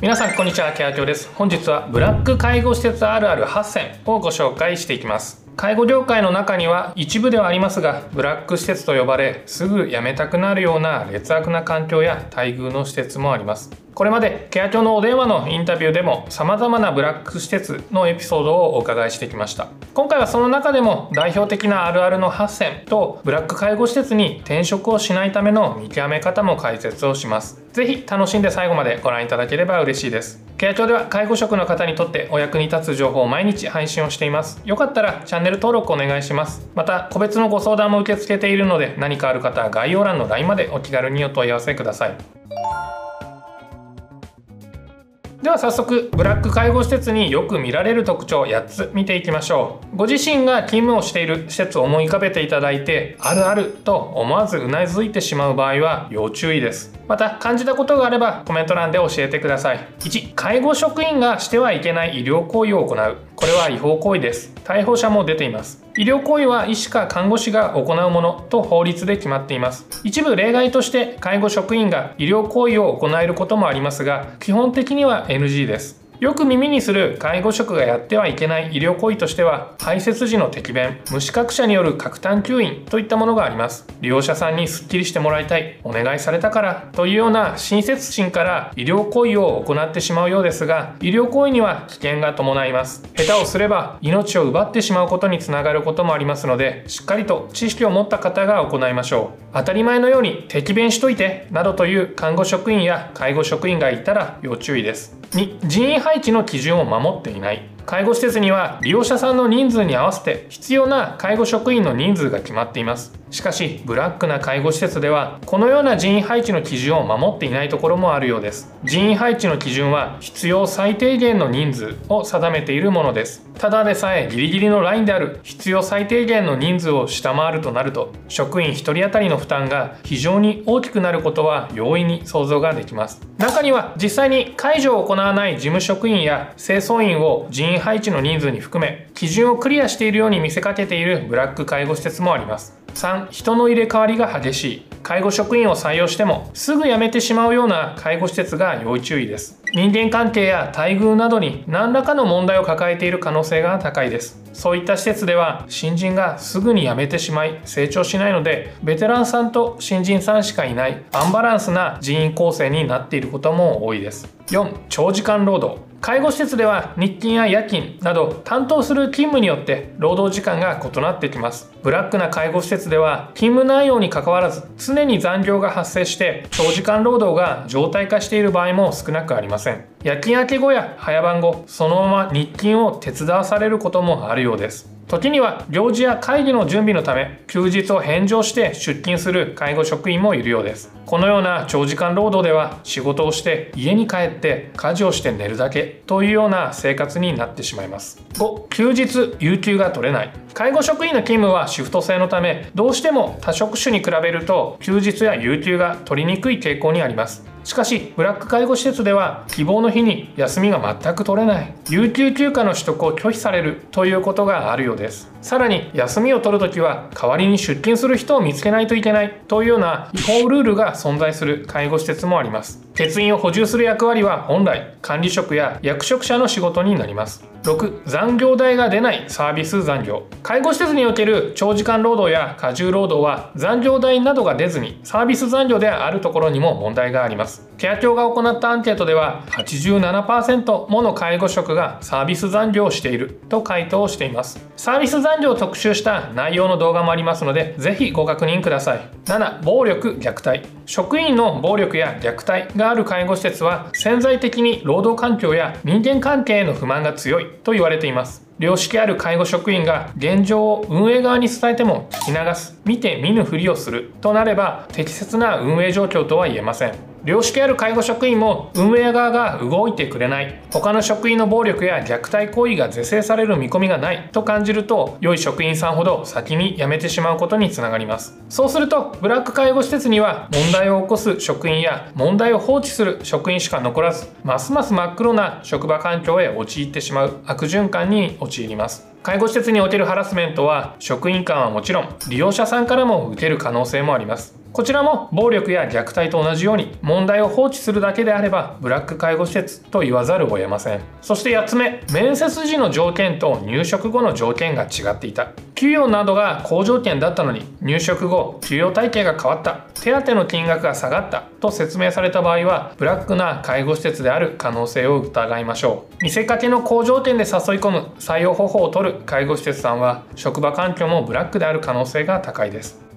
皆さんこんにちは。ケアキョです。本日はブラック介護施設あるある8選をご紹介していきます。介護業界の中には一部ではありますがブラック施設と呼ばれすぐ辞めたくなるような劣悪な環境や待遇の施設もあります。これまでケア庁のお電話のインタビューでも様々なブラック施設のエピソードをお伺いしてきました。今回はその中でも代表的なあるあるの8選とブラック介護施設に転職をしないための見極め方も解説をします。ぜひ楽しんで最後までご覧いただければ嬉しいです。ケア庁では介護職の方にとってお役に立つ情報を毎日配信をしています。よかったらチャンネル登録お願いします。また個別のご相談も受け付けているので何かある方は概要欄の LINE までお気軽にお問い合わせください。では早速ブラック介護施設によく見られる特徴8つ見ていきましょう。ご自身が勤務をしている施設を思い浮かべていただいてあるあると思わずうなずいてしまう場合は要注意です。また感じたことがあればコメント欄で教えてください。1介護職員がしてはいけない医療行為を行う。これは違法行為です。逮捕者も出ています。医療行為は医師か看護師が行うものと法律で決まっています。一部例外として介護職員が医療行為を行えることもありますが基本的には NG です。よく耳にする介護職がやってはいけない医療行為としては排泄時の摘便無資格者による核炭吸引といったものがあります。利用者さんにスッキリしてもらいたい。お願いされたからというような親切心から医療行為を行ってしまうようですが医療行為には危険が伴います下手をすれば命を奪ってしまうことにつながることもありますのでしっかりと知識を持った方が行いましょう。当たり前のように摘便しといてなどという看護職員や介護職員がいたら要注意です。人員配置の基準を守っていない。介護施設には利用者さんの人数に合わせて必要な介護職員の人数が決まっています。しかしブラックな介護施設ではこのような人員配置の基準を守っていないところもあるようです。人員配置の基準は必要最低限の人数を定めているものです。ただでさえギリギリのラインである必要最低限の人数を下回るとなると職員1人当たりの負担が非常に大きくなることは容易に想像ができます。中には実際に介助を行わない事務職員や清掃員を人員配置の人数に含め基準をクリアしているように見せかけているブラック介護施設もあります。3人の入れ替わりが激しい。介護職員を採用してもすぐ辞めてしまうような介護施設が要注意です。人間関係や待遇などに何らかの問題を抱えている可能性が高いです。そういった施設では新人がすぐに辞めてしまい成長しないのでベテランさんと新人さんしかいないアンバランスな人員構成になっていることも多いです。4長時間労働。介護施設では日勤や夜勤など担当する勤務によって労働時間が異なってきます。ブラックな介護施設では勤務内容にかかわらず常に残業が発生して長時間労働が常態化している場合も少なくありません。夜勤明け後や早番後そのまま日勤を手伝わされることもあるようです。時には行事や会議の準備のため休日を返上して出勤する介護職員もいるようです。このような長時間労働では仕事をして家に帰って家事をして寝るだけというような生活になってしまいます。5休日有給が取れない。介護職員の勤務はシフト制のためどうしても他職種に比べると休日や有給が取りにくい傾向にあります。しかしブラック介護施設では希望の日に休みが全く取れない。有給休暇の取得を拒否される。ということがあるようです。さらに休みを取るときは代わりに出勤する人を見つけないといけない。というような違法ルールが存在する。介護施設もあります。欠員を補充する役割は本来管理職や役職者の仕事になります。6残業代が出ないサービス残業。介護施設における長時間労働や過重労働は残業代などが出ずにサービス残業であるところにも問題があります。ケア庁が行ったアンケートでは87%もの介護職がサービス残業をしていると回答しています。サービス残業を特集した内容の動画もありますのでぜひご確認ください。7暴力虐待。職員の暴力や虐待がある介護施設は潜在的に労働環境や人間関係への不満が強いと言われています。良識ある介護職員が現状を運営側に伝えても聞き流す見て見ぬふりをするとなれば適切な運営状況とは言えません。良識ある介護職員も運営側が動いてくれない。他の職員の暴力や虐待行為が是正される見込みがないと感じると良い職員さんほど先に辞めてしまうことにつながります。そうするとブラック介護施設には問題を起こす職員や問題を放置する職員しか残らずますます真っ黒な職場環境へ陥ってしまう悪循環に陥陥ります。介護施設におけるハラスメントは職員間はもちろん利用者さんからも受ける可能性もあります。こちらも暴力や虐待と同じように問題を放置するだけであればブラック介護施設と言わざるを得ません。そして8つ目面接時の条件と入職後の条件が違っていた。給与などが好条件だったのに入職後給与体系が変わった。手当の金額が下がった。と説明された場合はブラックな介護施設である可能性を疑いましょう。見せかけの好条件で誘い込む採用方法を取る介護施設さんは職場環境もブラックである可能性が高いです。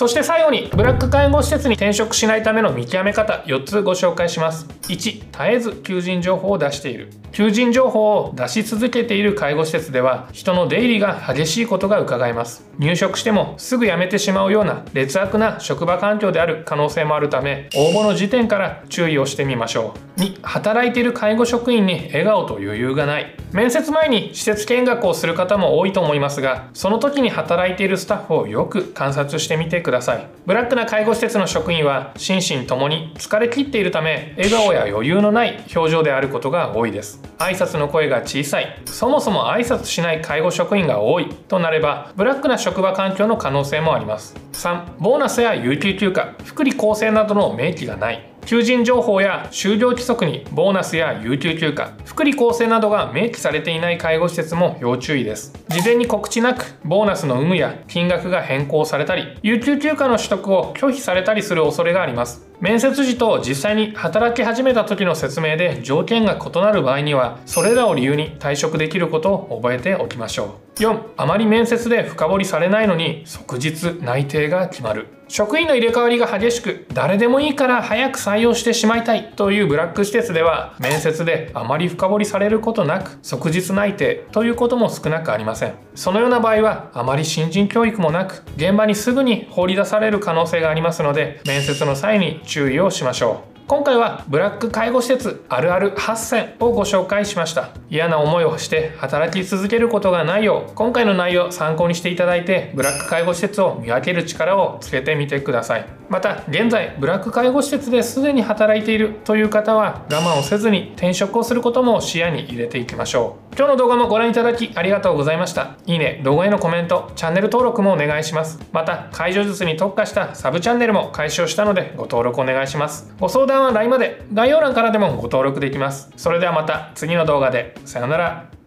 そして最後にブラック介護施設に転職しないための見極め方4つご紹介します。1絶えず求人情報を出している。求人情報を出し続けている介護施設では人の出入りが激しいことが伺えます。入職してもすぐ辞めてしまうような劣悪な職場環境である可能性もあるため応募の時点から注意をしてみましょう。2働いている介護職員に笑顔と余裕がない。面接前に施設見学をする方も多いと思いますがその時に働いているスタッフをよく観察してみてください。ください。ブラックな介護施設の職員は心身ともに疲れ切っているため笑顔や余裕のない表情であることが多いです。挨拶の声が小さい。そもそも挨拶しない介護職員が多い。となればブラックな職場環境の可能性もあります。3ボーナスや有給休暇。福利厚生などの明記がない。求人情報や就業規則にボーナスや有給休暇福利厚生などが明記されていない介護施設も要注意です。事前に告知なくボーナスの有無や金額が変更されたり有給休暇の取得を拒否されたりする恐れがあります。面接時と実際に働き始めた時の説明で条件が異なる場合にはそれらを理由に退職できることを覚えておきましょう。4あまり面接で深掘りされないのに即日内定が決まる。職員の入れ替わりが激しく誰でもいいから早く採用してしまいたいというブラック施設では面接であまり深掘りされることなく即日内定ということも少なくありません。そのような場合はあまり新人教育もなく現場にすぐに放り出される可能性がありますので面接の際に注意をしましょう。今回はブラック介護施設あるある8選をご紹介しました。嫌な思いをして働き続けることがないよう今回の内容を参考にしていただいてブラック介護施設を見分ける力をつけてみてください。また現在ブラック介護施設ですでに働いているという方は我慢をせずに転職をすることも視野に入れていきましょう。今日の動画もご覧いただきありがとうございました。いいね動画へのコメントチャンネル登録もお願いします。また解除術に特化したサブチャンネルも開始をしたのでご登録お願いします。ご相談は LINE まで。概要欄からでもご登録できます。それではまた次の動画で。さよなら。